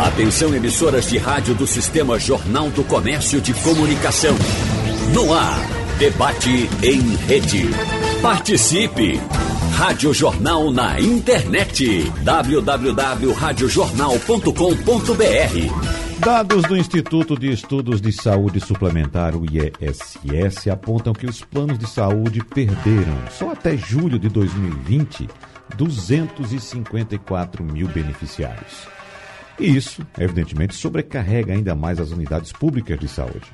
Atenção emissoras de rádio do Sistema Jornal do Comércio de Comunicação. No ar, debate em rede. Participe! Rádio Jornal na internet. www.radiojornal.com.br Dados do Instituto de Estudos de Saúde Suplementar, o IESS, apontam que os planos de saúde perderam, só até julho de 2020, 254 mil beneficiários. E isso, evidentemente, sobrecarrega ainda mais as unidades públicas de saúde.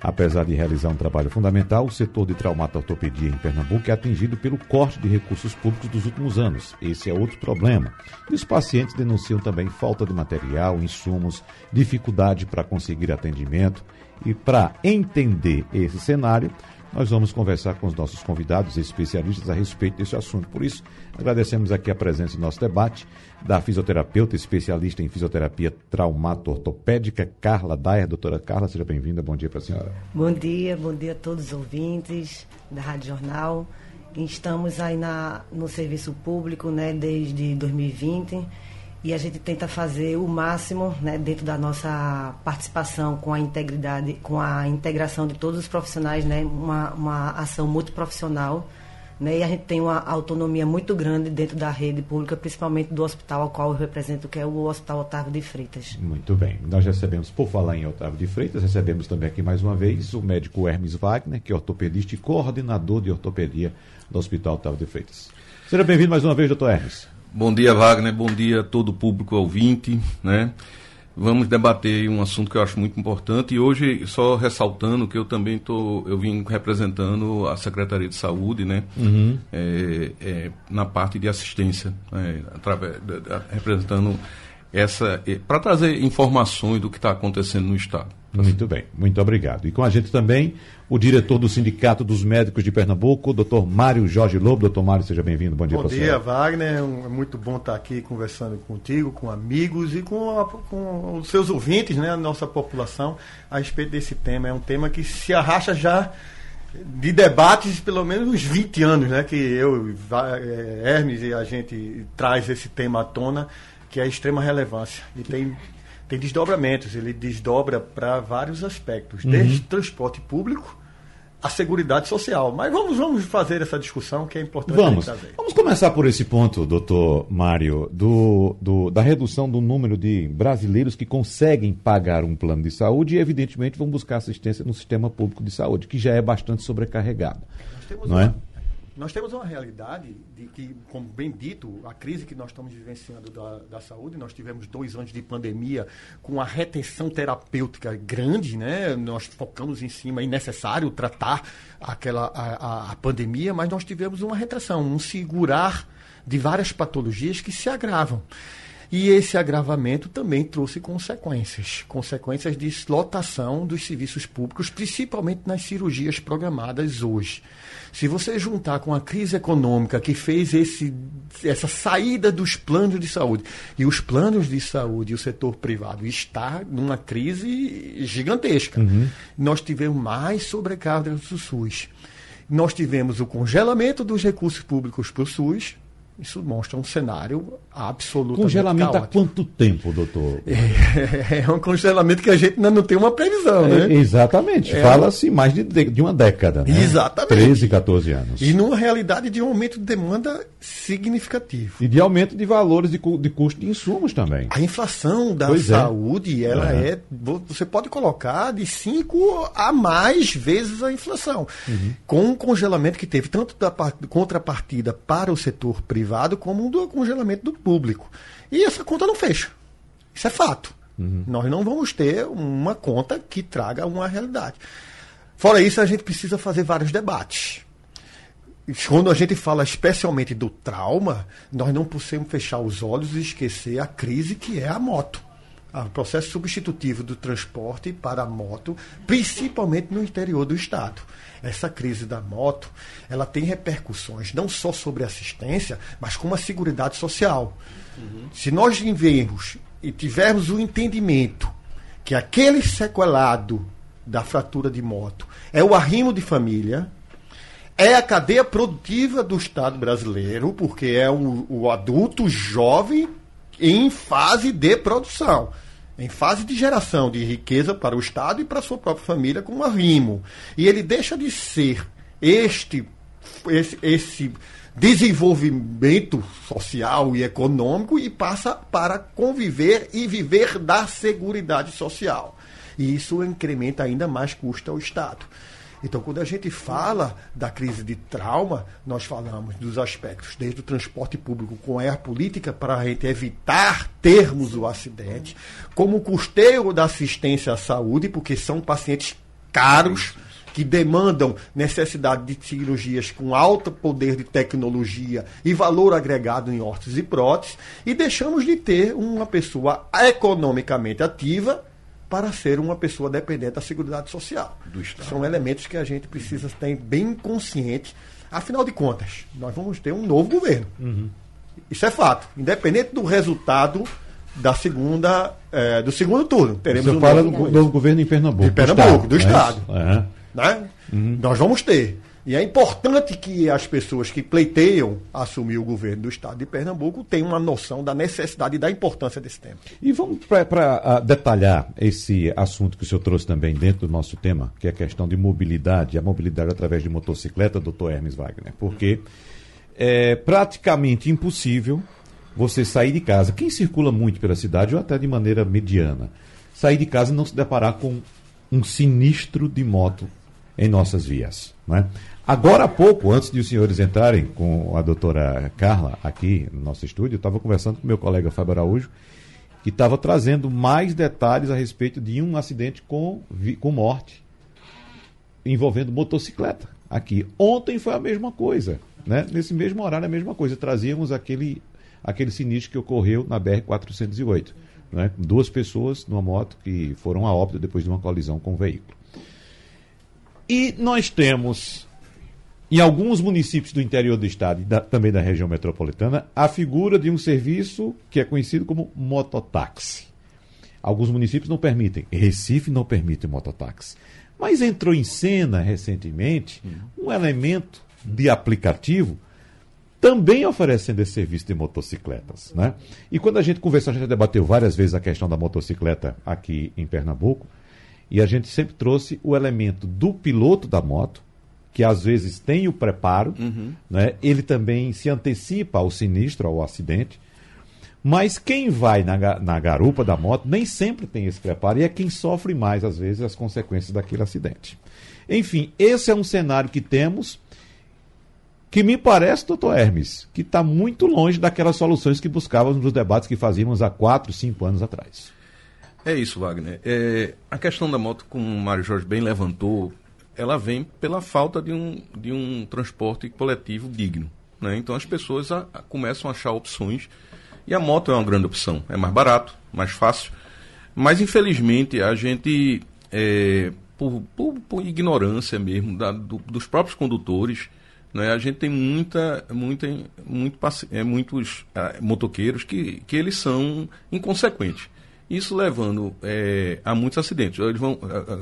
Apesar de realizar um trabalho fundamental, o setor de traumatortopedia em Pernambuco é atingido pelo corte de recursos públicos dos últimos anos. Esse é outro problema. E os pacientes denunciam também falta de material, insumos, dificuldade para conseguir atendimento. E para entender esse cenário, nós vamos conversar com os nossos convidados especialistas a respeito desse assunto. Por isso, agradecemos aqui a presença em nosso debate da fisioterapeuta especialista em fisioterapia traumato-ortopédica, Carla Daia. Doutora Carla, seja bem-vinda. Bom dia para a senhora. Bom dia, bom dia a todos os ouvintes da Rádio Jornal. Estamos aí na, no serviço público né, desde 2020 e a gente tenta fazer o máximo né, dentro da nossa participação com a integridade, com a integração de todos os profissionais, né, uma, uma ação multiprofissional. Né, e a gente tem uma autonomia muito grande dentro da rede pública, principalmente do hospital ao qual eu represento, que é o Hospital Otávio de Freitas. Muito bem. Nós recebemos, por falar em Otávio de Freitas, recebemos também aqui mais uma vez o médico Hermes Wagner, que é ortopedista e coordenador de ortopedia do Hospital Otávio de Freitas. Seja bem-vindo mais uma vez, doutor Hermes. Bom dia, Wagner. Bom dia a todo o público ouvinte, né? Vamos debater um assunto que eu acho muito importante e hoje só ressaltando que eu também tô, eu vim representando a Secretaria de Saúde, né? Uhum. É, é, na parte de assistência, é, através, representando essa é, para trazer informações do que está acontecendo no estado. Muito bem, muito obrigado. E com a gente também o diretor do Sindicato dos Médicos de Pernambuco, o doutor Mário Jorge Lobo. Doutor Mário, seja bem-vindo. Bom dia, Bom dia, Wagner. É muito bom estar aqui conversando contigo, com amigos e com, a, com os seus ouvintes, né, a nossa população, a respeito desse tema. É um tema que se arrasta já de debates pelo menos uns 20 anos, né, que eu, é, Hermes e a gente traz esse tema à tona, que é extrema relevância. E tem tem desdobramentos, ele desdobra para vários aspectos, uhum. desde transporte público a seguridade social. Mas vamos, vamos fazer essa discussão que é importante vamos. Vamos começar por esse ponto, doutor Mário, do, do, da redução do número de brasileiros que conseguem pagar um plano de saúde e, evidentemente, vão buscar assistência no sistema público de saúde, que já é bastante sobrecarregado. não é? Nós temos uma realidade de que, como bem dito, a crise que nós estamos vivenciando da, da saúde, nós tivemos dois anos de pandemia com a retenção terapêutica grande, né? Nós focamos em cima, é necessário tratar aquela, a, a pandemia, mas nós tivemos uma retração, um segurar de várias patologias que se agravam. E esse agravamento também trouxe consequências, consequências de lotação dos serviços públicos, principalmente nas cirurgias programadas hoje. Se você juntar com a crise econômica que fez esse, essa saída dos planos de saúde, e os planos de saúde e o setor privado está numa crise gigantesca, uhum. nós tivemos mais sobrecarga do SUS. Nós tivemos o congelamento dos recursos públicos para o SUS, isso mostra um cenário absolutamente Congelamento caótico. há quanto tempo, doutor? É, é, um congelamento que a gente ainda não tem uma previsão, né? É, exatamente. É, Fala-se mais de, de uma década, né? Exatamente. 13, 14 anos. E numa realidade de um aumento de demanda significativo. E de aumento de valores de, de custo de insumos também. A inflação da pois é. saúde, ela é. Você pode colocar de 5 a mais vezes a inflação. Uhum. Com o congelamento que teve, tanto da contrapartida para o setor privado, privado como do congelamento do público. E essa conta não fecha. Isso é fato. Uhum. Nós não vamos ter uma conta que traga uma realidade. Fora isso, a gente precisa fazer vários debates. Quando a gente fala especialmente do trauma, nós não podemos fechar os olhos e esquecer a crise que é a moto. O processo substitutivo do transporte para a moto, principalmente no interior do estado essa crise da moto, ela tem repercussões não só sobre assistência, mas como a segurança social. Uhum. Se nós vemos e tivermos o entendimento que aquele sequelado da fratura de moto é o arrimo de família, é a cadeia produtiva do Estado brasileiro, porque é o, o adulto jovem em fase de produção. em fase de geração de riqueza para o Estado e para a sua própria família como arrimo. E ele deixa de ser este, esse, esse desenvolvimento social e econômico e passa para conviver e viver da seguridade social. E isso incrementa ainda mais custo ao Estado. Então, quando a gente fala da crise de trauma, nós falamos dos aspectos, desde o transporte público com a política para a gente evitar termos o acidente, como o custeio da assistência à saúde, porque são pacientes caros que demandam necessidade de cirurgias com alto poder de tecnologia e valor agregado em órteses e próteses, e deixamos de ter uma pessoa economicamente ativa para ser uma pessoa dependente da Seguridade Social. São elementos que a gente precisa ter bem consciente. Afinal de contas, nós vamos ter um novo governo. Uhum. Isso é fato. Independente do resultado da segunda, é, do segundo turno. Teremos Você um fala novo, do novo governo em Pernambuco. De Pernambuco, do Estado. Do estado. É. Né? Uhum. Nós vamos ter. E é importante que as pessoas que pleiteiam assumir o governo do estado de Pernambuco tenham uma noção da necessidade e da importância desse tema. E vamos para ah, detalhar esse assunto que o senhor trouxe também dentro do nosso tema, que é a questão de mobilidade, a mobilidade através de motocicleta, doutor Hermes Wagner. Porque é praticamente impossível você sair de casa, quem circula muito pela cidade ou até de maneira mediana, sair de casa e não se deparar com um sinistro de moto em nossas vias. Né? Agora há pouco, antes de os senhores entrarem com a doutora Carla aqui no nosso estúdio, eu estava conversando com meu colega Fábio Araújo, que estava trazendo mais detalhes a respeito de um acidente com, com morte envolvendo motocicleta aqui. Ontem foi a mesma coisa, né? Nesse mesmo horário, a mesma coisa. Trazíamos aquele, aquele sinistro que ocorreu na BR-408. Né? Duas pessoas numa moto que foram a óbito depois de uma colisão com o veículo. E nós temos, em alguns municípios do interior do estado e da, também da região metropolitana, a figura de um serviço que é conhecido como mototáxi. Alguns municípios não permitem. Recife não permite mototáxi. Mas entrou em cena recentemente um elemento de aplicativo também oferecendo esse serviço de motocicletas. Né? E quando a gente conversou, a gente debateu várias vezes a questão da motocicleta aqui em Pernambuco. E a gente sempre trouxe o elemento do piloto da moto, que às vezes tem o preparo, uhum. né? ele também se antecipa ao sinistro, ao acidente. Mas quem vai na, na garupa da moto nem sempre tem esse preparo e é quem sofre mais, às vezes, as consequências daquele acidente. Enfim, esse é um cenário que temos que me parece, doutor Hermes, que está muito longe daquelas soluções que buscávamos nos debates que fazíamos há quatro, cinco anos atrás. É isso, Wagner. É, a questão da moto, como o Mário Jorge bem levantou, ela vem pela falta de um, de um transporte coletivo digno. Né? Então as pessoas a, a, começam a achar opções e a moto é uma grande opção. É mais barato, mais fácil. Mas infelizmente a gente, é, por, por, por, ignorância mesmo da, do, dos próprios condutores, né, a gente tem muita, muita, muito, é, muitos é, motoqueiros que, que eles são inconsequentes. Isso levando é, a muitos acidentes. Eles vão,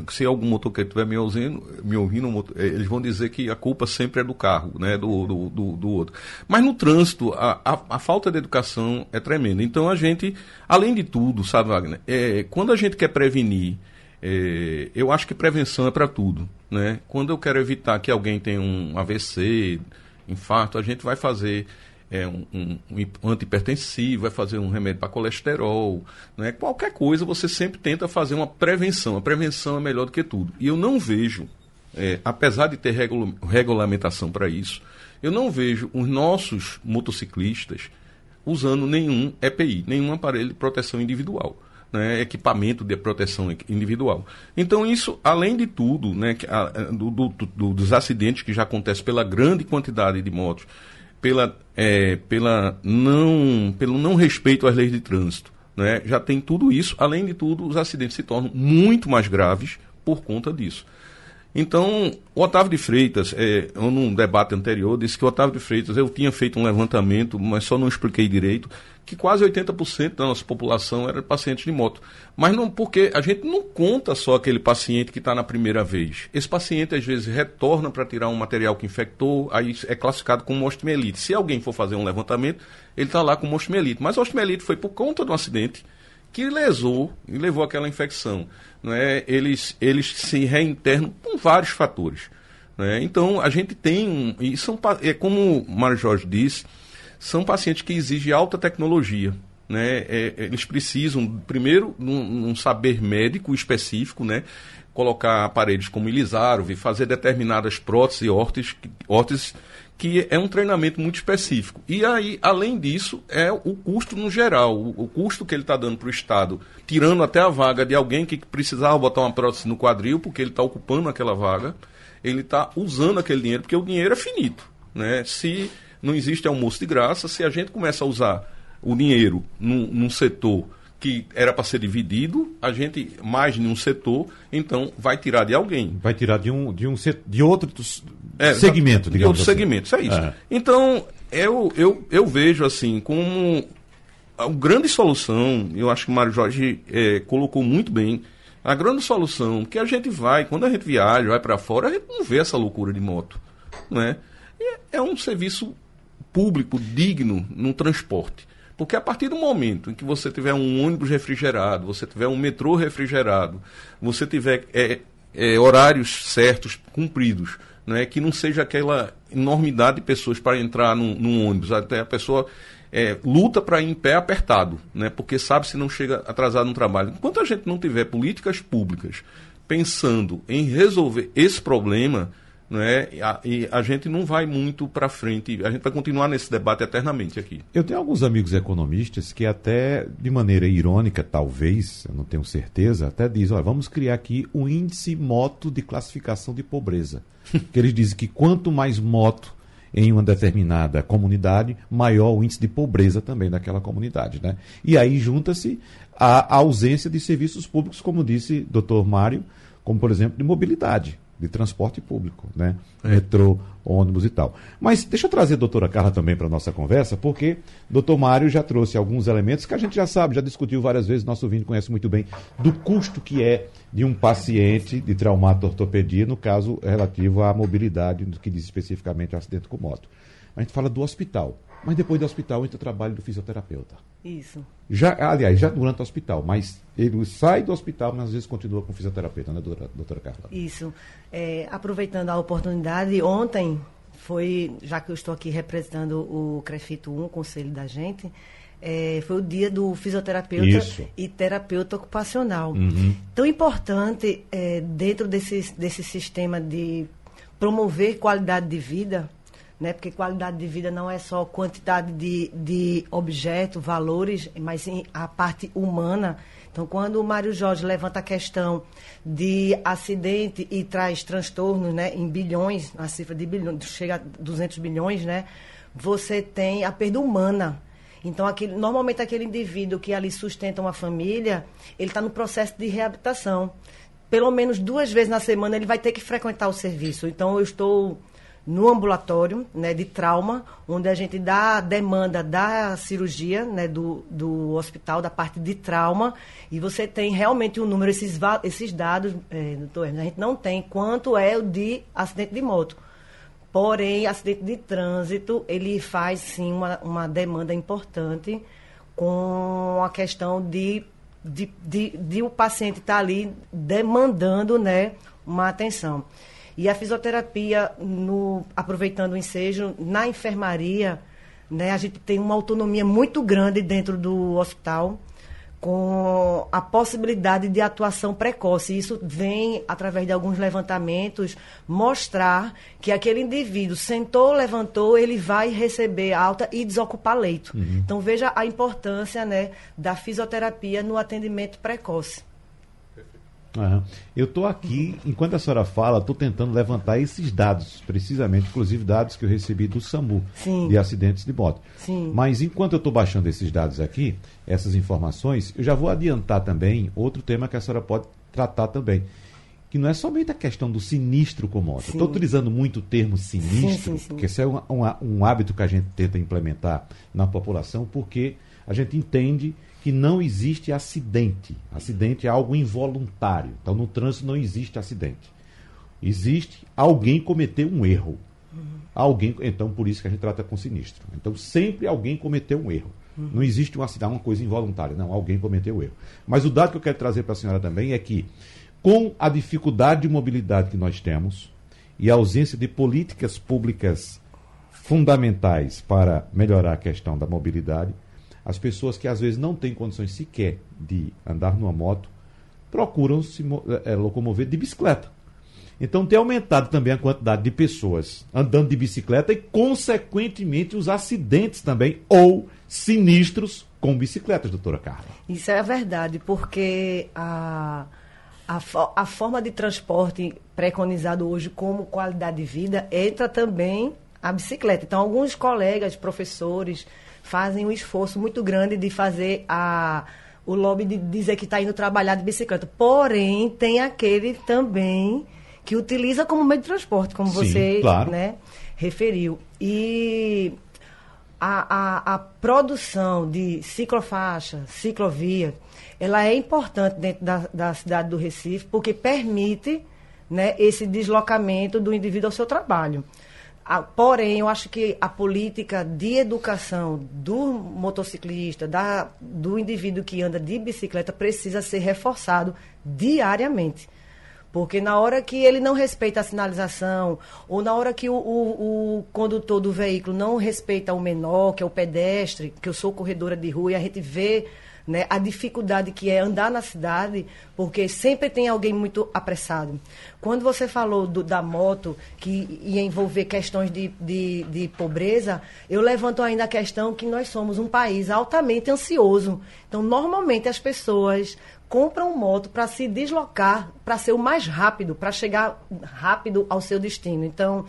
se algum motoqueiro estiver me ouvindo, me ouvindo, é, eles vão dizer que a culpa sempre é do carro, né, do, do, do, do outro. Mas no trânsito, a, a, a, falta de educação é tremenda. Então a gente, além de tudo, sabe, Wagner, é, quando a gente quer prevenir, é, eu acho que prevenção é para tudo. Né? Quando eu quero evitar que alguém tenha um AVC, infarto, a gente vai fazer é, um, um, um antihipertensivo, vai fazer um remédio para colesterol, né? qualquer coisa você sempre tenta fazer uma prevenção. A prevenção é melhor do que tudo. E eu não vejo, é, apesar de ter regula regulamentação para isso, eu não vejo os nossos motociclistas usando nenhum EPI, nenhum aparelho de proteção individual. Né, equipamento de proteção individual. Então, isso, além de tudo, né, do, do, do, dos acidentes que já acontecem pela grande quantidade de motos, pela, é, pela não, pelo não respeito às leis de trânsito. Né? Já tem tudo isso. Além de tudo, os acidentes se tornam muito mais graves por conta disso. Então, o Otávio de Freitas, é, num debate anterior, disse que o Otávio de Freitas, eu tinha feito um levantamento, mas só não expliquei direito, que quase 80% da nossa população era paciente de moto. Mas não porque a gente não conta só aquele paciente que está na primeira vez. Esse paciente às vezes retorna para tirar um material que infectou, aí é classificado como osteomielite. Se alguém for fazer um levantamento, ele está lá com osteomielite. Mas a osteomielite foi por conta do acidente que lesou e levou aquela infecção. Não é? eles, eles se reinternam com vários fatores. Né? Então, a gente tem um. E são, é como o Mário Jorge disse, são pacientes que exigem alta tecnologia. Né? É, eles precisam, primeiro, num, num, saber médico específico, né? colocar aparelhos como Ilizarov, fazer determinadas próteses e órteses, órteses que é um treinamento muito específico. E aí, além disso, é o custo no geral, o, o custo que ele está dando para o Estado, tirando até a vaga de alguém que precisava botar uma prótese no quadril, porque ele está ocupando aquela vaga, ele está usando aquele dinheiro, porque o dinheiro é finito. Né? Se não existe almoço de graça, se a gente começa a usar o dinheiro num, num setor que era para ser dividido, a gente mais em um setor, então vai tirar de alguém. Vai tirar de um de um de outro é, segmento, de outro assim. segmento, isso é isso. É. Então eu, eu eu vejo assim como a grande solução, eu acho que o Mário Jorge é, colocou muito bem. A grande solução que a gente vai, quando a gente viaja, vai para fora, a gente não vê essa loucura de moto, né? É, é um serviço público digno no transporte. Porque a partir do momento em que você tiver um ônibus refrigerado, você tiver um metrô refrigerado, você tiver é, é, horários certos, cumpridos, é que não seja aquela enormidade de pessoas para entrar num, num ônibus, até a pessoa é, luta para ir em pé apertado, né? porque sabe se não chega atrasado no trabalho. Enquanto a gente não tiver políticas públicas pensando em resolver esse problema, né? E a, e a gente não vai muito para frente, a gente vai continuar nesse debate eternamente aqui. Eu tenho alguns amigos economistas que até de maneira irônica, talvez, eu não tenho certeza, até dizem, olha, vamos criar aqui um índice moto de classificação de pobreza. que eles dizem que quanto mais moto em uma determinada comunidade, maior o índice de pobreza também daquela comunidade. Né? E aí junta-se a ausência de serviços públicos, como disse doutor Mário, como por exemplo de mobilidade de transporte público, né? É. Metrô, ônibus e tal. Mas deixa eu trazer a doutora Carla também para a nossa conversa, porque o doutor Mário já trouxe alguns elementos que a gente já sabe, já discutiu várias vezes, nosso ouvinte conhece muito bem, do custo que é de um paciente de traumato-ortopedia, no caso relativo à mobilidade, no que diz especificamente ao acidente com moto. A gente fala do hospital. Mas depois do hospital entra o trabalho do fisioterapeuta. Isso. Já, aliás, já durante o hospital, mas ele sai do hospital, mas às vezes continua com o fisioterapeuta, né, doutora, doutora Carla? Isso. É, aproveitando a oportunidade, ontem foi, já que eu estou aqui representando o CREFITO 1, o conselho da gente, é, foi o dia do fisioterapeuta Isso. e terapeuta ocupacional. Uhum. Tão importante é, dentro desse, desse sistema de promover qualidade de vida né? Porque qualidade de vida não é só quantidade de, de objetos, valores, mas sim a parte humana. Então, quando o Mário Jorge levanta a questão de acidente e traz transtornos né, em bilhões, a cifra de bilhões, chega a 200 bilhões, né? Você tem a perda humana. Então, aquele, normalmente aquele indivíduo que ali sustenta uma família, ele está no processo de reabilitação. Pelo menos duas vezes na semana ele vai ter que frequentar o serviço. Então, eu estou no ambulatório né, de trauma, onde a gente dá a demanda da cirurgia né, do, do hospital, da parte de trauma, e você tem realmente um número, esses, esses dados, é, doutor, a gente não tem quanto é o de acidente de moto. Porém, acidente de trânsito, ele faz sim uma, uma demanda importante com a questão de, de, de, de o paciente estar tá ali demandando né, uma atenção. E a fisioterapia, no, aproveitando o ensejo, na enfermaria, né, a gente tem uma autonomia muito grande dentro do hospital, com a possibilidade de atuação precoce. Isso vem, através de alguns levantamentos, mostrar que aquele indivíduo sentou, levantou, ele vai receber alta e desocupar leito. Uhum. Então, veja a importância né, da fisioterapia no atendimento precoce. Uhum. Eu estou aqui, enquanto a senhora fala, estou tentando levantar esses dados, precisamente, inclusive dados que eu recebi do SAMU, Sim. de acidentes de moto. Sim. Mas enquanto eu estou baixando esses dados aqui, essas informações, eu já vou adiantar também outro tema que a senhora pode tratar também. Que não é somente a questão do sinistro com moto. Estou utilizando muito o termo sinistro, sim, porque esse é um, um, um hábito que a gente tenta implementar na população, porque a gente entende que não existe acidente. Acidente é algo involuntário. Então, no trânsito não existe acidente. Existe alguém cometeu um erro. Uhum. Alguém, então por isso que a gente trata com sinistro. Então sempre alguém cometeu um erro. Uhum. Não existe um acidente, uma coisa involuntária. Não, alguém cometeu erro. Mas o dado que eu quero trazer para a senhora também é que, com a dificuldade de mobilidade que nós temos e a ausência de políticas públicas fundamentais para melhorar a questão da mobilidade, as pessoas que às vezes não têm condições sequer de andar numa moto procuram se é, locomover de bicicleta. Então tem aumentado também a quantidade de pessoas andando de bicicleta e, consequentemente, os acidentes também ou sinistros com bicicletas, doutora Carla. Isso é verdade, porque a, a, a forma de transporte preconizado hoje como qualidade de vida entra também a bicicleta. Então, alguns colegas, professores, fazem um esforço muito grande de fazer a, o lobby de dizer que está indo trabalhar de bicicleta. Porém, tem aquele também que utiliza como meio de transporte, como Sim, você claro. né, referiu. E a, a, a, produção de ciclofaixa, ciclovia, ela é importante dentro da, da cidade do Recife, porque permite né, esse deslocamento do indivíduo ao seu trabalho. Porém, eu acho que a política de educação do motociclista, da, do indivíduo que anda de bicicleta, precisa ser reforçado diariamente. Porque na hora que ele não respeita a sinalização, ou na hora que o, o, o, condutor do veículo não respeita o menor, que é o pedestre, que eu sou corredora de rua, e a gente vê né, a dificuldade que é andar na cidade, porque sempre tem alguém muito apressado. Quando você falou do, da moto, que ia envolver questões de, de, de, pobreza, eu levanto ainda a questão que nós somos um país altamente ansioso. Então, normalmente as pessoas compram moto para se deslocar, para ser o mais rápido, para chegar rápido ao seu destino. Então,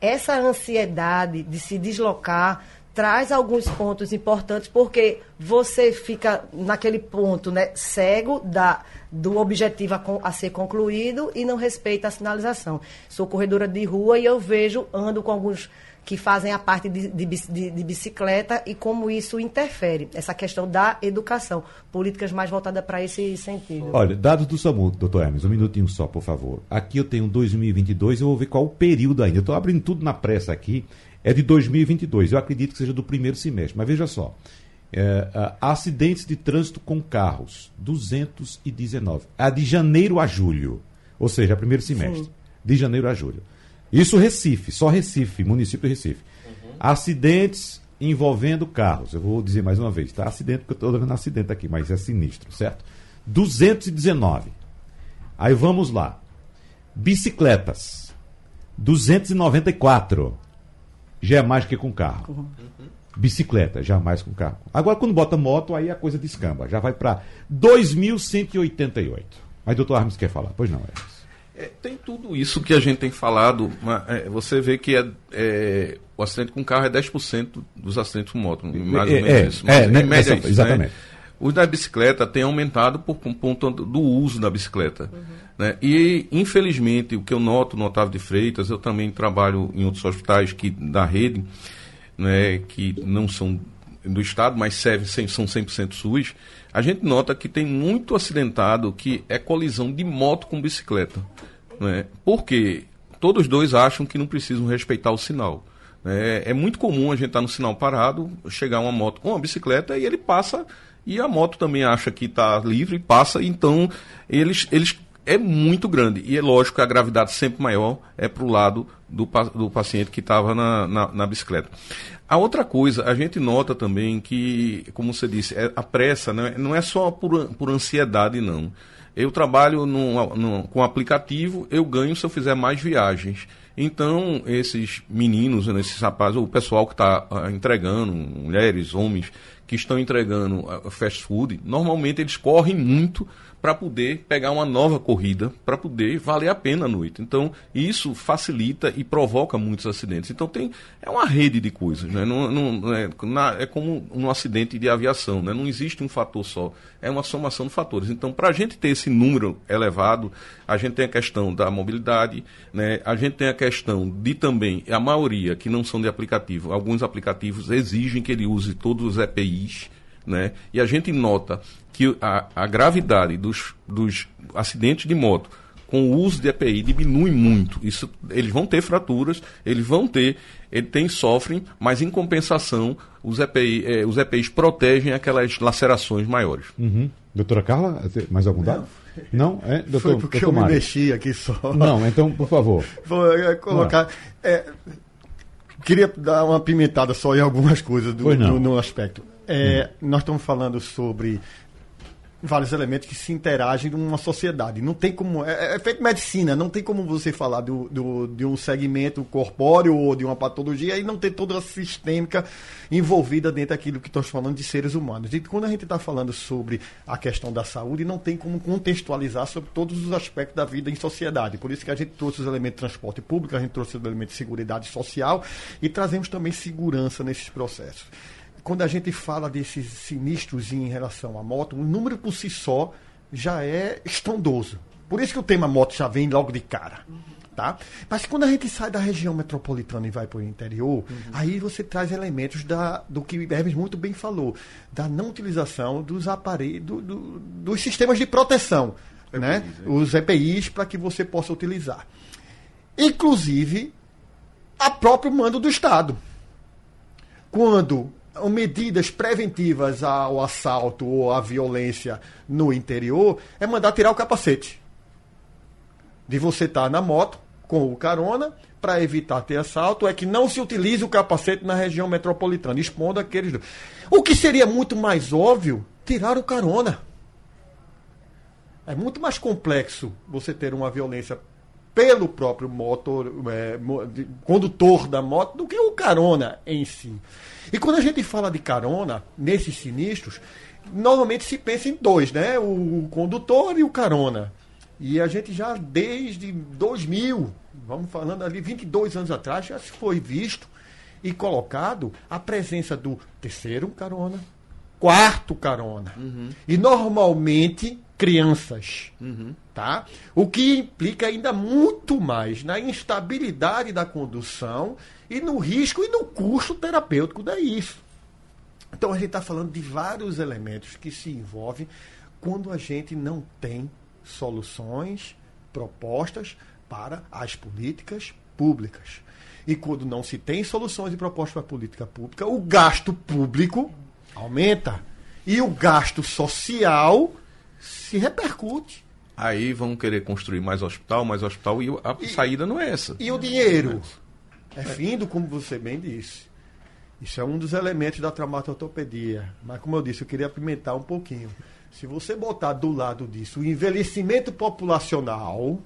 essa ansiedade de se deslocar traz alguns pontos importantes, porque você fica naquele ponto né, cego da, do objetivo a, a, ser concluído e não respeita a sinalização. Sou corredora de rua e eu vejo, ando com alguns que fazem a parte de, de, de, bicicleta e como isso interfere, essa questão da educação, políticas mais voltadas para esse sentido. Olha, dados do SAMU, doutor Hermes, um minutinho só, por favor. Aqui eu tenho 2022, eu vou ver qual o período ainda. Estou abrindo tudo na pressa aqui é de 2022. Eu acredito que seja do primeiro semestre. Mas veja só. É, acidentes de trânsito com carros, 219. A de janeiro a julho. Ou seja, primeiro semestre. Sim. De janeiro a julho. Isso Recife, só Recife, município de Recife. Uhum. Acidentes envolvendo carros. Eu vou dizer mais uma vez, tá? Acidente, porque eu estou dando acidente aqui, mas é sinistro, certo? 219. Aí vamos lá. Bicicletas. 294 já é mais que com carro. Uhum. Bicicleta, jamais com carro. Agora, quando bota moto, aí a coisa descamba. Já vai para 2.188. Mas doutor Armes quer falar? Pois não, Hermes. É, tem tudo isso que a gente tem falado. Mas, é, você vê que é, é, o acidente com carro é 10% dos acidentes com moto. Mais ou é, menos é, isso. Mas, é, né, média, essa, exatamente. Né? O da bicicleta tem aumentado por conta do uso da bicicleta. Uhum. Né? E, infelizmente, o que eu noto no Otávio de Freitas, eu também trabalho em outros hospitais que, da rede, né, que não são do Estado, mas servem, são 100% SUS, a gente nota que tem muito acidentado que é colisão de moto com bicicleta. Né? Porque todos dois acham que não precisam respeitar o sinal. É, é muito comum a gente estar tá no sinal parado, chegar uma moto com uma bicicleta e ele passa e a moto também acha que está livre, passa, então eles, eles é muito grande. E é lógico que a gravidade sempre maior é para o lado do, do paciente que estava na, na, na, bicicleta. A outra coisa, a gente nota também que, como você disse, é, a pressa né, não é só por, por ansiedade, não. Eu trabalho com aplicativo, eu ganho se eu fizer mais viagens. Então, esses meninos, né, esses rapazes, o pessoal que está ah, entregando, mulheres, homens, que estão entregando uh, fast food, normalmente eles correm muito para poder pegar uma nova corrida, para poder valer a pena a noite. Então, isso facilita e provoca muitos acidentes. Então, tem é uma rede de coisas. Né? Não, não, é, na, é como um acidente de aviação. Né? Não existe um fator só. É uma somação de fatores. Então, para a gente ter esse número elevado, a gente tem a questão da mobilidade, né? a gente tem a questão de também, a maioria que não são de aplicativo, alguns aplicativos exigem que ele use todos os EPIs. Né? E a gente nota que a, a gravidade dos, dos acidentes de moto com o uso de EPI diminui muito. Isso, eles vão ter fraturas, eles vão ter, eles têm, sofrem, mas em compensação, os, EPI, eh, os EPIs protegem aquelas lacerações maiores. Uhum. Doutora Carla, mais algum dado? Não? É, doutor, Foi porque doutor eu Mário. me mexi aqui só. Não, então, por favor. Vou é, colocar. É, queria dar uma pimentada só em algumas coisas do, do no aspecto. É, hum. Nós estamos falando sobre vários elementos que se interagem numa sociedade. Não tem como. É, é feito medicina, não tem como você falar do, do, de um segmento corpóreo ou de uma patologia e não ter toda a sistêmica envolvida dentro daquilo que estamos falando de seres humanos. E quando a gente está falando sobre a questão da saúde, não tem como contextualizar sobre todos os aspectos da vida em sociedade. Por isso que a gente trouxe os elementos de transporte público, a gente trouxe os elementos de segurança social e trazemos também segurança nesses processos quando a gente fala desses sinistros em relação à moto, o número por si só já é estrondoso. Por isso que o tema moto já vem logo de cara. Tá? Mas quando a gente sai da região metropolitana e vai para o interior, uhum. aí você traz elementos da, do que Hermes muito bem falou, da não utilização dos aparelhos, do, do, dos sistemas de proteção, EPIs, né? É. os EPIs para que você possa utilizar. Inclusive, a próprio mando do Estado. Quando medidas preventivas ao assalto ou à violência no interior é mandar tirar o capacete. De você estar tá na moto com o carona para evitar ter assalto é que não se utilize o capacete na região metropolitana, expondo aqueles. O que seria muito mais óbvio, tirar o carona. É muito mais complexo você ter uma violência pelo próprio motor, é, condutor da moto do que o carona em si. E quando a gente fala de carona, nesses sinistros, normalmente se pensa em dois, né? O condutor e o carona. E a gente já desde 2000, vamos falando ali 22 anos atrás, já se foi visto e colocado a presença do terceiro carona, quarto carona. Uhum. E normalmente crianças. Uhum. Tá? O que implica ainda muito mais na instabilidade da condução e no risco e no custo terapêutico da isso. Então a gente está falando de vários elementos que se envolvem quando a gente não tem soluções propostas para as políticas públicas. E quando não se tem soluções e propostas para a política pública, o gasto público aumenta. E o gasto social se repercute. Aí vão querer construir mais hospital, mais hospital, e a e, saída não é essa. E o dinheiro? É findo, como você bem disse. Isso é um dos elementos da traumatortopedia. Mas, como eu disse, eu queria apimentar um pouquinho. Se você botar do lado disso o envelhecimento populacional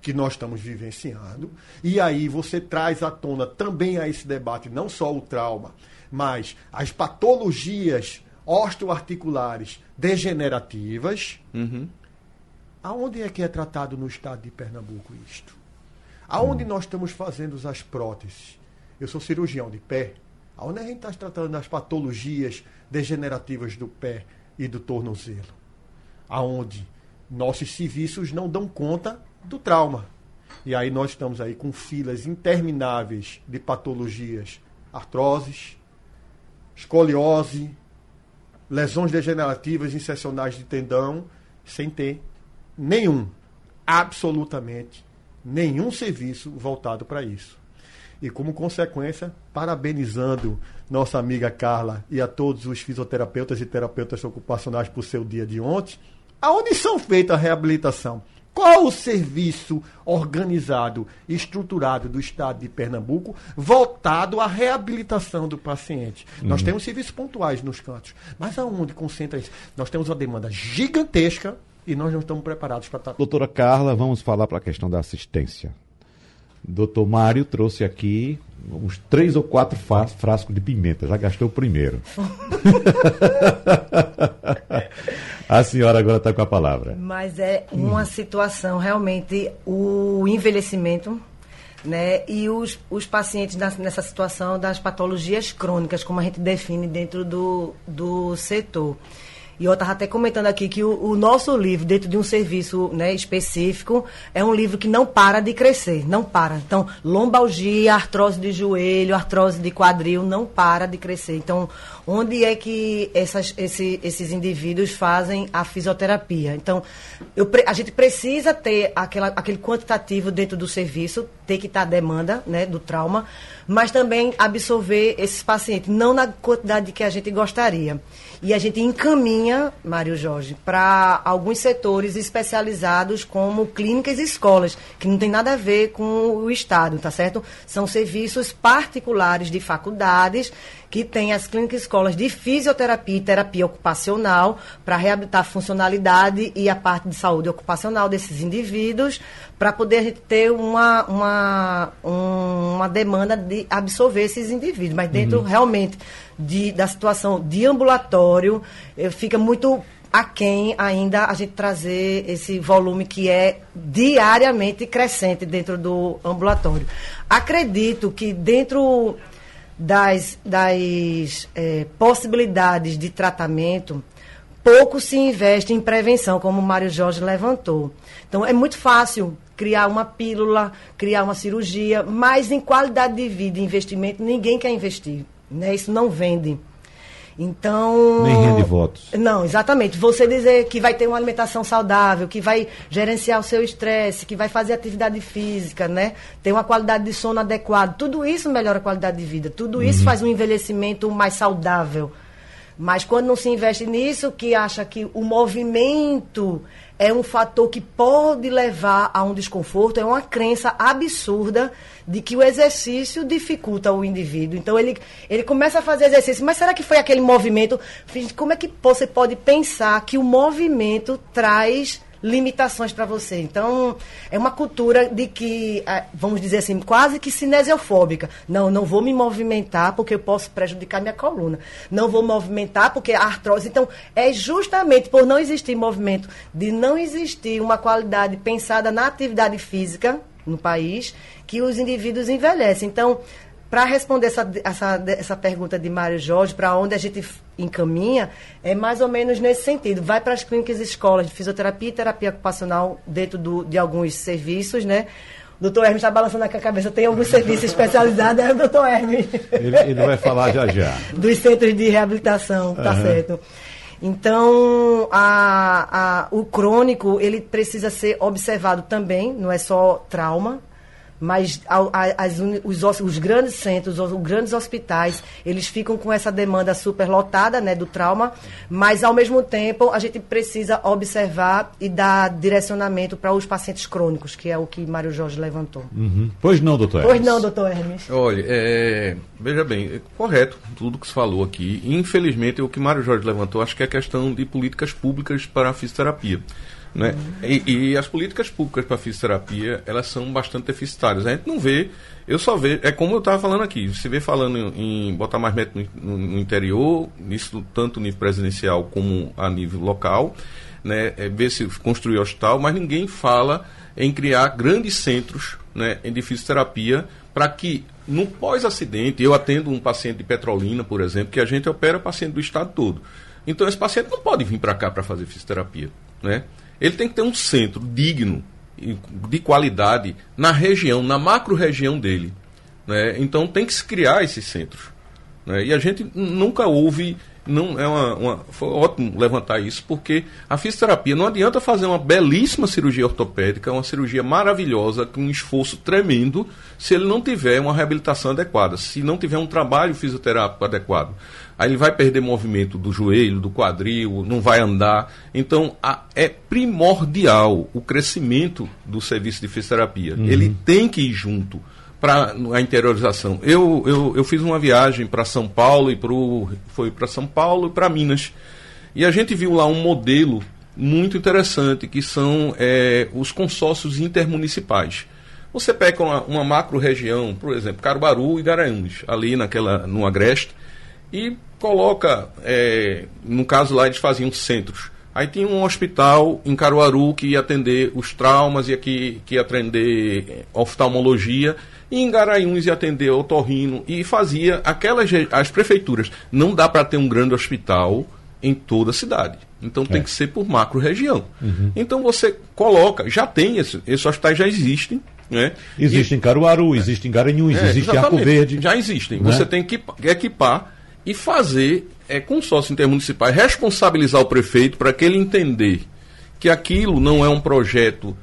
que nós estamos vivenciando, e aí você traz à tona também a esse debate não só o trauma, mas as patologias osteoarticulares degenerativas. Uhum. Aonde é que é tratado no estado de Pernambuco isto? Aonde nós estamos fazendo as próteses? Eu sou cirurgião de pé. Aonde a gente está tratando das patologias degenerativas do pé e do tornozelo? Aonde nossos serviços não dão conta do trauma. E aí nós estamos aí com filas intermináveis de patologias, artroses, escoliose, lesões degenerativas insercionais de tendão, sem ter nenhum, absolutamente nenhum serviço voltado para isso. E como consequência, parabenizando nossa amiga Carla e a todos os fisioterapeutas e terapeutas ocupacionais por seu dia de ontem, aonde são feitas a reabilitação? Qual o serviço organizado e estruturado do Estado de Pernambuco voltado à reabilitação do paciente? Uhum. Nós temos serviços pontuais nos cantos, mas aonde concentra isso? Nós temos uma demanda gigantesca e nós não estamos preparados para estar. Doutora Carla, vamos falar para a questão da assistência. Doutor Mário trouxe aqui uns três ou quatro frascos de pimenta, já gastou o primeiro. a senhora agora está com a palavra. Mas é uma situação realmente, o envelhecimento né, e os, os pacientes nessa situação das patologias crônicas, como a gente define dentro do, do setor. E eu estava até comentando aqui que o, o, nosso livro, dentro de um serviço né, específico, é um livro que não para de crescer, não para. Então, lombalgia, artrose de joelho, artrose de quadril, não para de crescer. Então, onde é que essas, esse, esses indivíduos fazem a fisioterapia? Então, eu, a gente precisa ter aquela, aquele quantitativo dentro do serviço, que estar a demanda né, do trauma, mas também absorver esses pacientes, não na quantidade que a gente gostaria. E a gente encaminha, Mário Jorge, para alguns setores especializados como clínicas e escolas, que não tem nada a ver com o Estado, tá certo? São serviços particulares de faculdades que têm as clínicas e escolas de fisioterapia e terapia ocupacional para reabilitar a funcionalidade e a parte de saúde ocupacional desses indivíduos, para poder ter uma, uma, uma demanda de absorver esses indivíduos. Mas dentro uhum. realmente de, da situação de ambulatório, eh, fica muito aquém ainda a gente trazer esse volume que é diariamente crescente dentro do ambulatório. Acredito que dentro das, das é, possibilidades de tratamento, pouco se investe em prevenção, como o Mário Jorge levantou. Então, é muito fácil criar uma pílula, criar uma cirurgia, mas em qualidade de vida e investimento, ninguém quer investir. Né? Isso não vende. Então. Nem rende votos. Não, exatamente. Você dizer que vai ter uma alimentação saudável, que vai gerenciar o seu estresse, que vai fazer atividade física, né? Ter uma qualidade de sono adequada. Tudo isso melhora a qualidade de vida. Tudo isso uhum. faz um envelhecimento mais saudável. Mas quando não se investe nisso, que acha que o movimento é um fator que pode levar a um desconforto, é uma crença absurda de que o exercício dificulta o indivíduo. Então ele, ele começa a fazer exercício, mas será que foi aquele movimento? Como é que você pode pensar que o movimento traz limitações para você. Então, é uma cultura de que, ah, vamos dizer assim, quase que cinesiofóbica. Não, não vou me movimentar porque eu posso prejudicar minha coluna. Não vou movimentar porque a artrose. Então, é justamente por não existir movimento, de não existir uma qualidade pensada na atividade física no país, que os indivíduos envelhecem. Então, para responder essa, essa, essa pergunta de Mário Jorge, para onde a gente encaminha, é mais ou menos nesse sentido. Vai para as clínicas e escolas de fisioterapia e terapia ocupacional dentro do, de alguns serviços, né? O doutor Hermes está balançando aqui a cabeça, tem alguns serviços especializados, é o doutor Hermes. Ele, ele, vai falar já já. Dos centros de reabilitação, tá uhum. certo. Então, a, a, o crônico, ele precisa ser observado também, não é só trauma, mas as, os, os, grandes centros, os, os, grandes hospitais, eles ficam com essa demanda superlotada né, do trauma, mas ao mesmo tempo a gente precisa observar e dar direcionamento para os pacientes crônicos, que é o que Mário Jorge levantou. Uhum. Pois não, doutor Hermes. Pois não, doutor Hermes. Olha, é, veja bem, é correto tudo que se falou aqui. Infelizmente, o que Mário Jorge levantou, acho que é a questão de políticas públicas para a fisioterapia. Né? E, e, as políticas públicas para fisioterapia, elas são bastante deficitárias. A gente não vê, eu só vejo, é como eu estava falando aqui, você vê falando em, botar mais método no, no, interior, isso tanto nível presidencial como a nível local, né? É ver se construir hospital, mas ninguém fala em criar grandes centros né, de fisioterapia para que no pós-acidente, eu atendo um paciente de Petrolina, por exemplo, que a gente opera paciente do estado todo. Então esse paciente não pode vir para cá para fazer fisioterapia, né? Ele tem que ter um centro digno, de qualidade, na região, na macro-região dele. Né? Então tem que se criar esses centros. Né? E a gente nunca ouve não é uma, uma, foi ótimo levantar isso, porque a fisioterapia não adianta fazer uma belíssima cirurgia ortopédica, uma cirurgia maravilhosa, com um esforço tremendo, se ele não tiver uma reabilitação adequada, se não tiver um trabalho fisioterápico adequado. Aí ele vai perder movimento do joelho, do quadril, não vai andar. Então, a, é primordial o crescimento do serviço de fisioterapia. Uhum. Ele tem que ir junto para a interiorização. Eu, eu, eu fiz uma viagem para São Paulo e pro, foi para São Paulo e para Minas. E a gente viu lá um modelo muito interessante, que são é, os consórcios intermunicipais. Você pega uma, uma macro região, por exemplo, Caruaru e Garanhuns, ali naquela, no Agreste, e coloca, é, no caso lá eles faziam centros. Aí tinha um hospital em Caruaru que ia atender os traumas, ia que, que ia atender oftalmologia, e em Garanhuns ia atender o Torrino e fazia aquelas as prefeituras. Não dá para ter um grande hospital em toda a cidade. Então tem é. que ser por macro-região. Uhum. Então você coloca, já tem, esse, esses hospitais já existem. Né? Existe e, em Caruaru, existe em Garanhuns, é, existe em Arco Verde. Já existem. Né? Você tem que equipar e fazer é, consórcio intermunicipais, responsabilizar o prefeito para que ele entender que aquilo não é um projeto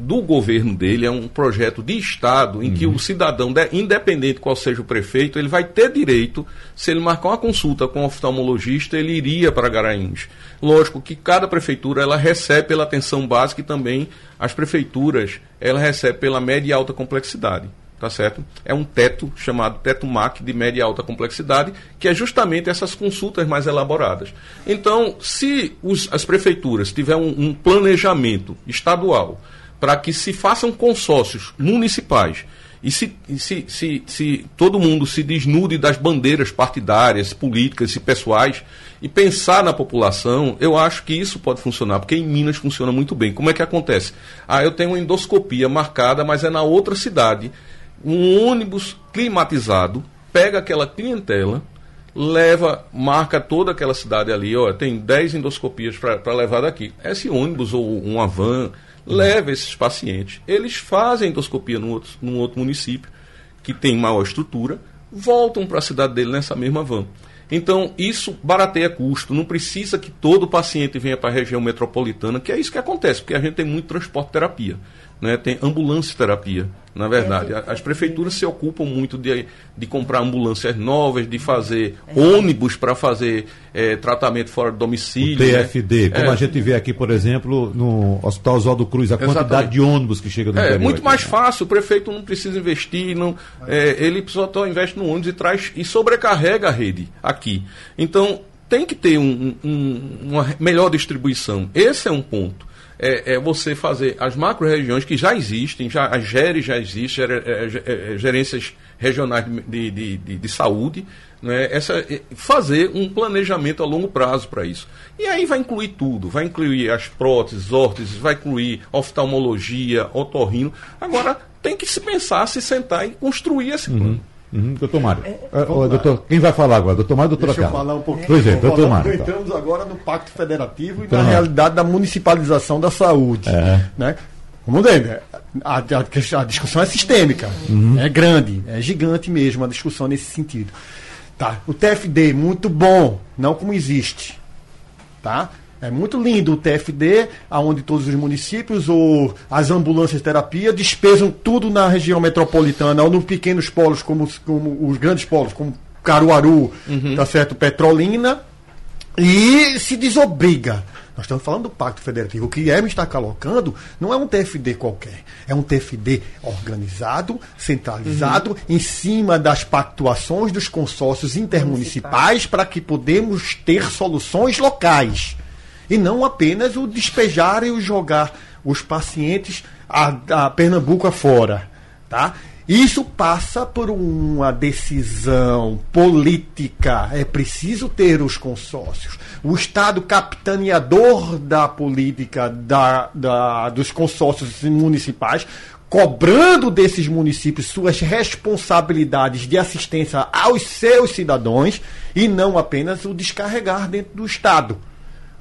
do governo dele, é um projeto de Estado em uhum. que o cidadão, independente qual seja o prefeito, ele vai ter direito, se ele marcar uma consulta com um oftalmologista, ele iria para Garanhuns. Lógico que cada prefeitura ela recebe pela atenção básica e também as prefeituras ela recebe pela média e alta complexidade. Tá certo? É um teto chamado teto MAC de média e alta complexidade, que é justamente essas consultas mais elaboradas. Então, se os, as prefeituras tiverem um, um planejamento estadual para que se façam consórcios municipais e se, se, se, se, todo mundo se desnude das bandeiras partidárias, políticas e pessoais e pensar na população, eu acho que isso pode funcionar, porque em Minas funciona muito bem. Como é que acontece? Ah, eu tenho uma endoscopia marcada, mas é na outra cidade. Um ônibus climatizado pega aquela clientela, leva, marca toda aquela cidade ali, ó, tem 10 endoscopias para levar daqui. Esse ônibus ou uma van leva esses pacientes. Eles fazem endoscopia num outro, num outro município que tem maior estrutura, voltam para a cidade dele nessa mesma van. Então, isso barateia custo. Não precisa que todo paciente venha para a região metropolitana, que é isso que acontece, porque a gente tem muito transporte terapia né, tem ambulância terapia, na verdade. É, As prefeituras se ocupam muito de, de comprar ambulâncias novas, de fazer é. ônibus para fazer é, tratamento fora do domicílio. O TFD, né? como é. a gente vê aqui, por exemplo, no Hospital Oswaldo Cruz, a Exatamente. quantidade de ônibus que chega no É muito mais fácil, o prefeito não precisa investir, não, é, ele só investe no ônibus e traz e sobrecarrega a rede aqui. Então, tem que ter um, um, uma melhor distribuição. Esse é um ponto é, é você fazer as macro-regiões que já existem, já, as GERES já existem, é, é, é, gerências regionais de, de, de, de saúde, né, essa, fazer um planejamento a longo prazo para isso. E aí vai incluir tudo, vai incluir as próteses, órteses, vai incluir oftalmologia, otorrino. Agora tem que se pensar, se sentar e construir esse plano. Uhum. Uhum, doutor Mário. É, é doutor, quem vai falar agora? Doutor Mário ou doutor Deixa eu falar um pouquinho. Pois é, doutor Mário. Então. Entramos agora no Pacto Federativo e na realidade da municipalização da saúde. É. Né? Vamos ver, né? a, a, a, discussão é sistêmica, uhum. é grande, é gigante mesmo a discussão nesse sentido. Tá, o TFD, muito bom, não como existe. Tá? É muito lindo o TFD, aonde todos os municípios ou as ambulâncias de terapia despesam tudo na região metropolitana ou nos pequenos polos, como, como os grandes polos, como Caruaru, uhum. tá certo? Petrolina, e se desobriga. Nós estamos falando do Pacto Federativo. O que Hermes está colocando não é um TFD qualquer. É um TFD organizado, centralizado, uhum. em cima das pactuações dos consórcios intermunicipais para que podemos ter soluções locais e não apenas o despejar e o jogar os pacientes a, a Pernambuco afora. Tá? Isso passa por uma decisão política. É preciso ter os consórcios. O Estado capitaneador da política da, da, dos consórcios municipais, cobrando desses municípios suas responsabilidades de assistência aos seus cidadãos e não apenas o descarregar dentro do Estado.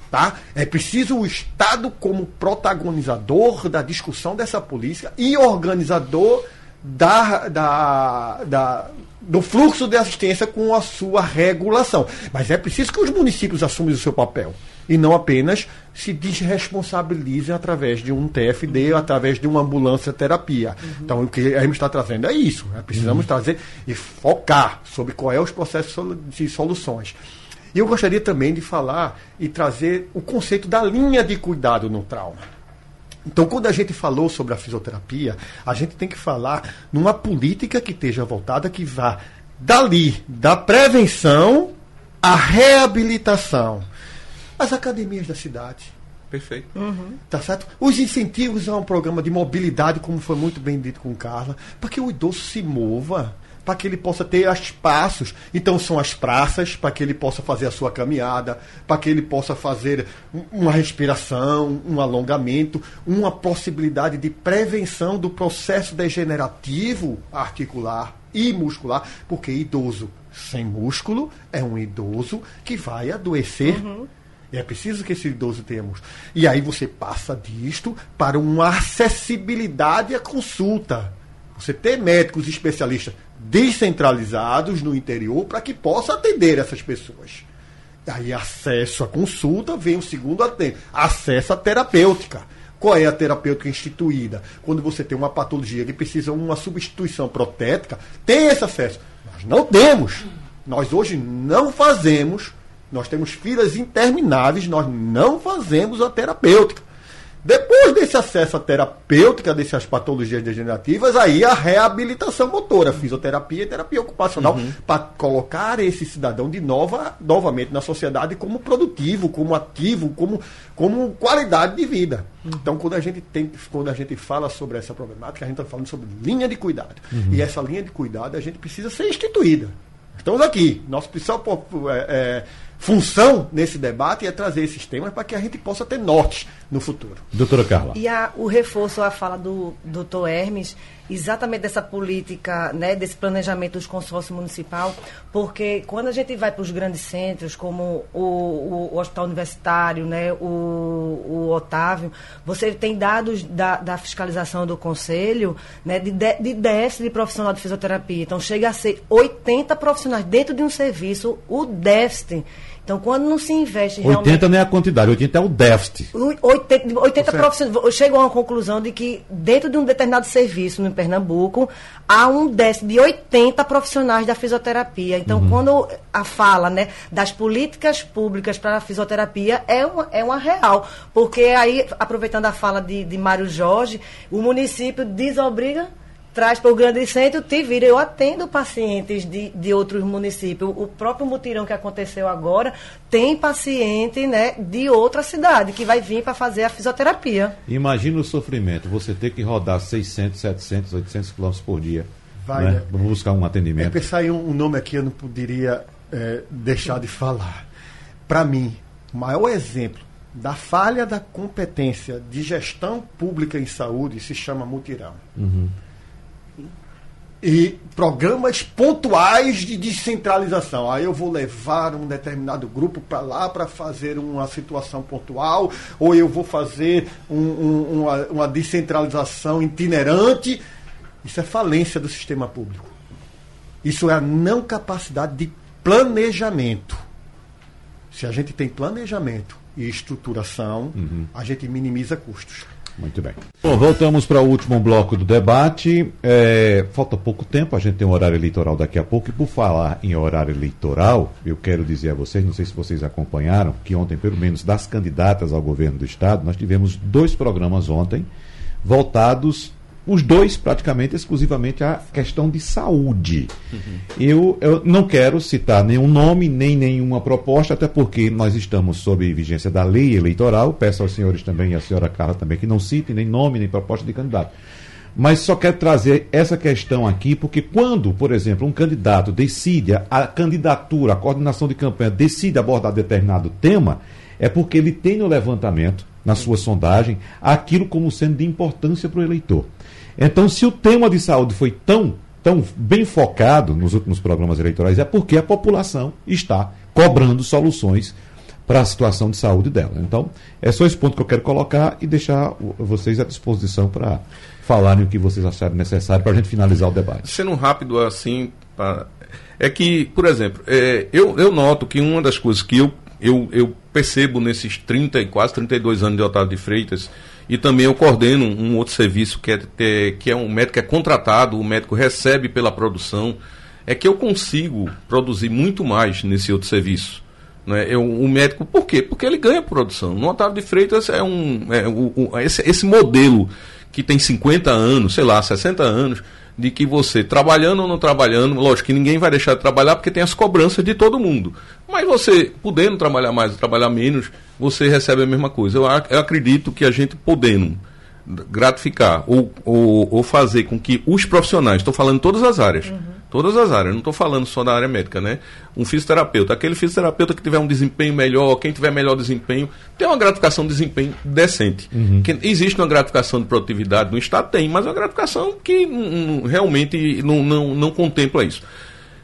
Tá? É preciso o Estado como protagonizador da discussão dessa política e organizador da, da, da, do fluxo de assistência com a sua regulação. Mas é preciso que os municípios assumam o seu papel e não apenas se desresponsabilizem através de um TFD, uhum. através de uma ambulância terapia. Uhum. Então, o que a gente está trazendo é isso. Né? Precisamos uhum. trazer e focar sobre qual é os processos de soluções. E eu gostaria também de falar e trazer o conceito da linha de cuidado no trauma. Então, quando a gente falou sobre a fisioterapia, a gente tem que falar numa política que esteja voltada que vá dali, da prevenção à reabilitação. As academias da cidade. Perfeito. Uhum. Tá certo? Os incentivos a um programa de mobilidade, como foi muito bem dito com Carla, para que o idoso se mova para que ele possa ter espaços. Então são as praças para que ele possa fazer a sua caminhada, para que ele possa fazer uma respiração, um alongamento, uma possibilidade de prevenção do processo degenerativo articular e muscular, porque idoso sem músculo é um idoso que vai adoecer. Uhum É preciso que esse idoso tenha músculo. E aí você passa disto para uma acessibilidade à consulta. Você ter médicos especialistas descentralizados no interior para que possa atender essas pessoas. Aí acesso à consulta, vem o segundo atendimento, acesso à terapêutica. Qual é a terapêutica instituída? Quando você tem uma patologia que precisa de uma substituição protética, tem esse acesso. Nós não temos. Nós hoje não fazemos. Nós temos filas intermináveis, nós não fazemos a terapêutica. Depois desse acesso à terapêutica dessas patologias degenerativas, aí a reabilitação motora, fisioterapia e terapia ocupacional, uhum. para colocar esse cidadão de nova, novamente na sociedade como produtivo, como ativo, como, como qualidade de vida. Uhum. Então, quando a gente tem, quando a gente fala sobre essa problemática, a gente está falando sobre linha de cuidado. Uhum. E essa linha de cuidado a gente precisa ser instituída. Estamos aqui. Nosso principal é, é, função nesse debate é trazer esses temas para que a gente possa ter norte no futuro. Doutora Carla. E a, o reforço à fala do doutor Hermes, exatamente dessa política, né, desse planejamento dos consórcios municipal, porque quando a gente vai para os grandes centros, como o, o, o Hospital Universitário, né, o, o, Otávio, você tem dados da, da fiscalização do Conselho né, de, de déficit de profissional de fisioterapia. Então, chega a ser 80 profissionais dentro de um serviço, o déficit então, quando não se investe 80 realmente... não é a quantidade, 80 é o déficit. 80, 80 profissionais chegam a uma conclusão de que dentro de um determinado serviço no Pernambuco, há um déficit de 80 profissionais da fisioterapia. Então, uhum. quando a fala né, das políticas públicas para a fisioterapia é uma, é uma real. Porque aí, aproveitando a fala de, de Mário Jorge, o município desobriga traz para o grande centro, te vira. Eu atendo pacientes de, de outros municípios. O próprio mutirão que aconteceu agora tem paciente né, de outra cidade que vai vir para fazer a fisioterapia. Imagina o sofrimento, você ter que rodar 600, 700, 800 quilômetros por dia. Vai, né? Vamos buscar um atendimento. É pensar em um, um nome aqui, eu não poderia é, deixar de falar. Para mim, o maior exemplo da falha da competência de gestão pública em saúde se chama mutirão. Uhum e programas pontuais de descentralização. Aí eu vou levar um determinado grupo para lá para fazer uma situação pontual, ou eu vou fazer um, um, uma, uma descentralização itinerante. Isso é falência do sistema público. Isso é a não capacidade de planejamento. Se a gente tem planejamento e estruturação, uhum. a gente minimiza custos. Muito bem. Bom, voltamos para o último bloco do debate. É, falta pouco tempo, a gente tem um horário eleitoral daqui a pouco. E por falar em horário eleitoral, eu quero dizer a vocês, não sei se vocês acompanharam, que ontem, pelo menos das candidatas ao governo do Estado, nós tivemos dois programas ontem voltados os dois praticamente exclusivamente a questão de saúde. Uhum. Eu, eu não quero citar nenhum nome, nem nenhuma proposta, até porque nós estamos sob vigência da lei eleitoral. Peço aos senhores também e à senhora Carla também que não citem nem nome, nem proposta de candidato. Mas só quero trazer essa questão aqui, porque quando, por exemplo, um candidato decide, a candidatura, a coordenação de campanha decide abordar determinado tema, é porque ele tem no levantamento, na sua sondagem, aquilo como sendo de importância para o eleitor. Então, se o tema de saúde foi tão, tão bem focado nos últimos programas eleitorais, é porque a população está cobrando soluções para a situação de saúde dela. Então, é só esse ponto que eu quero colocar e deixar vocês à disposição para falarem o que vocês acharem necessário para a gente finalizar o debate. Sendo rápido assim, pra... é que, por exemplo, é, eu, eu noto que uma das coisas que eu, eu, eu percebo nesses 30 e quase 32 anos de Otávio de Freitas, e também eu coordeno um outro serviço que é, que é um médico é contratado, o médico recebe pela produção. É que eu consigo produzir muito mais nesse outro serviço. Né? Eu, o médico, por quê? Porque ele ganha produção. No Otávio de Freitas é um. É, o, esse, esse modelo que tem 50 anos, sei lá, 60 anos, de que você, trabalhando ou não trabalhando, lógico que ninguém vai deixar de trabalhar porque tem as cobranças de todo mundo. Mas você, podendo trabalhar mais ou trabalhar menos, você recebe a mesma coisa. Eu, eu acredito que a gente podendo gratificar ou, ou, ou, fazer com que os profissionais, estou falando todas as áreas, uhum. Todas as áreas, não estou falando só da área médica, né? Um fisioterapeuta, aquele fisioterapeuta que tiver um desempenho melhor, quem tiver melhor desempenho, tem uma gratificação de desempenho decente. Uhum. Que existe uma gratificação de produtividade no Estado? Tem, mas é uma gratificação que realmente não, não, não contempla isso.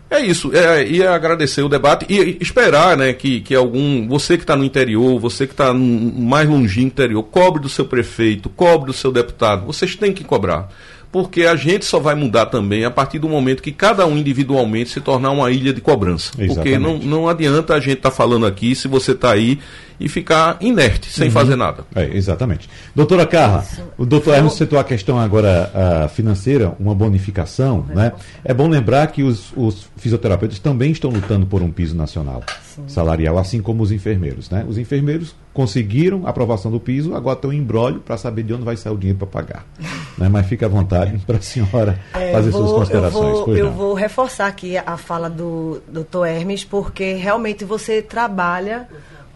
É isso, é, e agradecer o debate e esperar né, que, que algum. Você que está no interior, você que está mais longínquo interior, cobre do seu prefeito, cobre do seu deputado. Vocês têm que cobrar porque a gente só vai mudar também a partir do momento que cada um individualmente se tornar uma ilha de cobrança. Exatamente. Porque não, não adianta a gente estar tá falando aqui se você está aí e ficar inerte, sem uhum. fazer nada. É, exatamente. Doutora Carla, o doutor Hermes citou a questão agora uh, financeira, uma bonificação, né? É bom lembrar que os, os fisioterapeutas também estão lutando por um piso nacional Sim. salarial, assim como os enfermeiros, né? Os enfermeiros conseguiram a aprovação do piso, agora estão em embrólio para saber de onde vai sair o dinheiro para pagar. né? Mas fica à vontade para a senhora é, fazer vou, suas considerações. Eu, vou, eu vou, reforçar aqui a fala do doutor Hermes, porque realmente você trabalha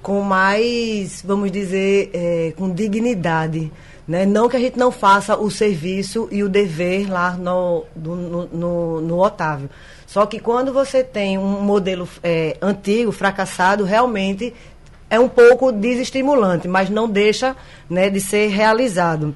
com mais, vamos dizer, é, com dignidade. Né? Não que a gente não faça o serviço e o dever lá no, no, no, no Otávio. Só que quando você tem um modelo é, antigo, fracassado, realmente é um pouco desestimulante, mas não deixa né, de ser realizado.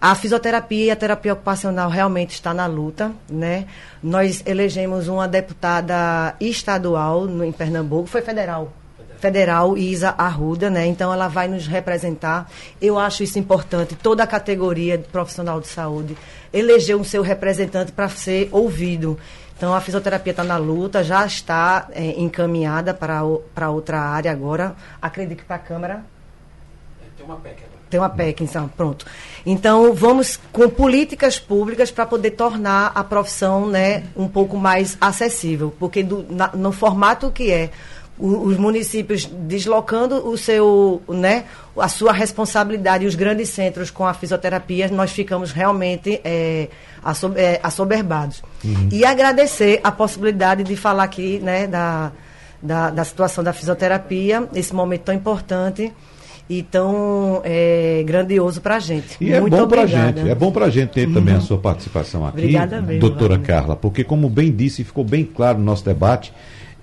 A fisioterapia e a terapia ocupacional realmente está na luta, né? Nós elegemos uma deputada estadual no, em Pernambuco, foi federal, federal, Isa Arruda, né? Então ela vai nos representar. Eu acho isso importante. Toda a categoria de profissional de saúde elegeu um seu representante para ser ouvido. Então a fisioterapia está na luta, já está é, encaminhada para, para outra área agora. Acredito que para a Câmara. É, tem uma PEC agora. Tem uma PEC, então, pronto. Então, vamos com políticas públicas para poder tornar a profissão né, um pouco mais acessível. Porque do, na, no formato que é os municípios deslocando o seu, né, a sua responsabilidade e os grandes centros com a fisioterapia, nós ficamos realmente é, é, assoberbados. Uhum. E agradecer a possibilidade de falar aqui né, da, da, da situação da fisioterapia, esse momento tão importante e tão é, grandioso para a gente. E é Muito é bom para a gente, é bom para a gente ter uhum. também a sua participação aqui, Obrigada mesmo, doutora Wagner. Carla, porque como bem disse, ficou bem claro no nosso debate,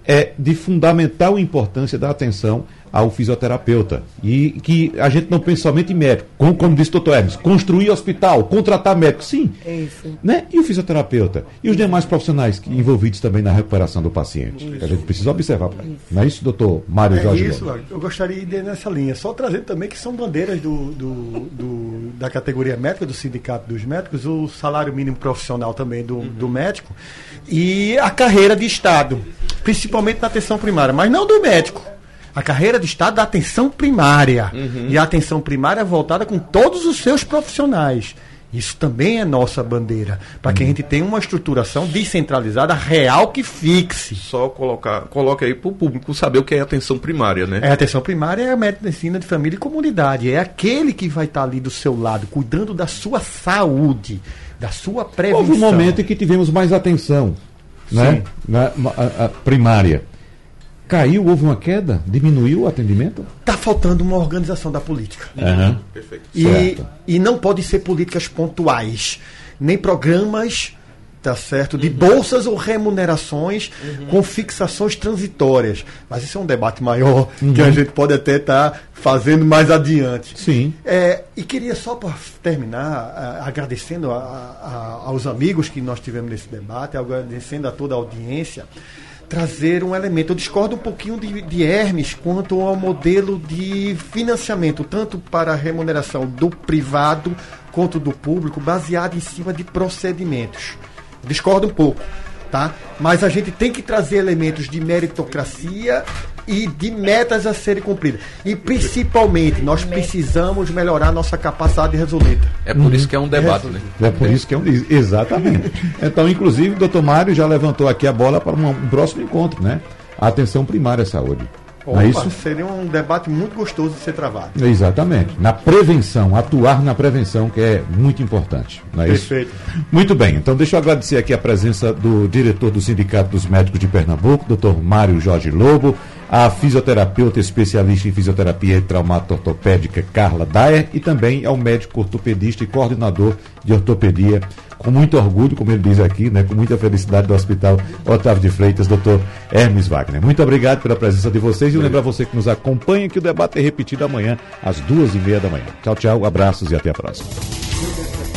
é de fundamental importância da atenção ao fisioterapeuta. E que a gente não pense somente em médico, como, como disse o doutor Hermes, construir hospital, contratar médico, sim. Isso. Né? E o fisioterapeuta? E os demais profissionais envolvidos também na recuperação do paciente? Isso. A gente precisa observar. Isso. Não é isso, doutor Mário é Jorge? Isso, Lobo? eu gostaria de ir nessa linha. Só trazer também que são bandeiras do, do, do, da categoria médica, do sindicato dos médicos, o salário mínimo profissional também do, uhum. do médico e a carreira de Estado, principalmente na atenção primária, mas não do médico a carreira de Estado da atenção primária. Uhum. E a atenção primária é voltada com todos os seus profissionais. Isso também é nossa bandeira, para que a uhum. gente tenha uma estruturação descentralizada real que fixe. Só colocar, coloca aí para o público saber o que é atenção primária, né? É, atenção primária é a medicina de família e comunidade. É aquele que vai estar ali do seu lado, cuidando da sua saúde, da sua prevenção. Houve um momento em que tivemos mais atenção, né? Na, a, a primária. Caiu, houve uma queda? Diminuiu o atendimento? Está faltando uma organização da política. Uhum. Perfeito. E, e não pode ser políticas pontuais, nem programas tá certo? De uhum. bolsas ou remunerações uhum. com fixações transitórias. Mas isso é um debate maior uhum. que a gente pode até estar tá fazendo mais adiante. Sim. É, e queria só para terminar, agradecendo a, a, aos amigos que nós tivemos nesse debate, agradecendo a toda a audiência trazer um elemento. Eu discordo um pouquinho de, de Hermes quanto ao modelo de financiamento, tanto para a remuneração do privado quanto do público, baseado em cima de procedimentos. Discordo um pouco, tá? Mas a gente tem que trazer elementos de meritocracia e de metas a serem cumpridas. E principalmente, nós precisamos melhorar nossa capacidade de resolver. É por isso que é um debate, né? É por isso que é um. Exatamente. Então, inclusive, o doutor Mário já levantou aqui a bola para um próximo encontro, né? A atenção primária à saúde. É Opa, isso seria um debate muito gostoso de ser travado. Exatamente. Na prevenção, atuar na prevenção, que é muito importante. Não é Perfeito. Isso? Muito bem. Então, deixa eu agradecer aqui a presença do diretor do Sindicato dos Médicos de Pernambuco, doutor Mário Jorge Lobo, a fisioterapeuta especialista em fisioterapia e traumato-ortopédica Carla Daer e também ao médico ortopedista e coordenador de ortopedia, com muito orgulho, como ele diz aqui, né, com muita felicidade do Hospital Otávio de Freitas, doutor Hermes Wagner. Muito obrigado pela presença de vocês e lembrar você que nos acompanha que o debate é repetido amanhã às duas e meia da manhã. Tchau, tchau, abraços e até a próxima.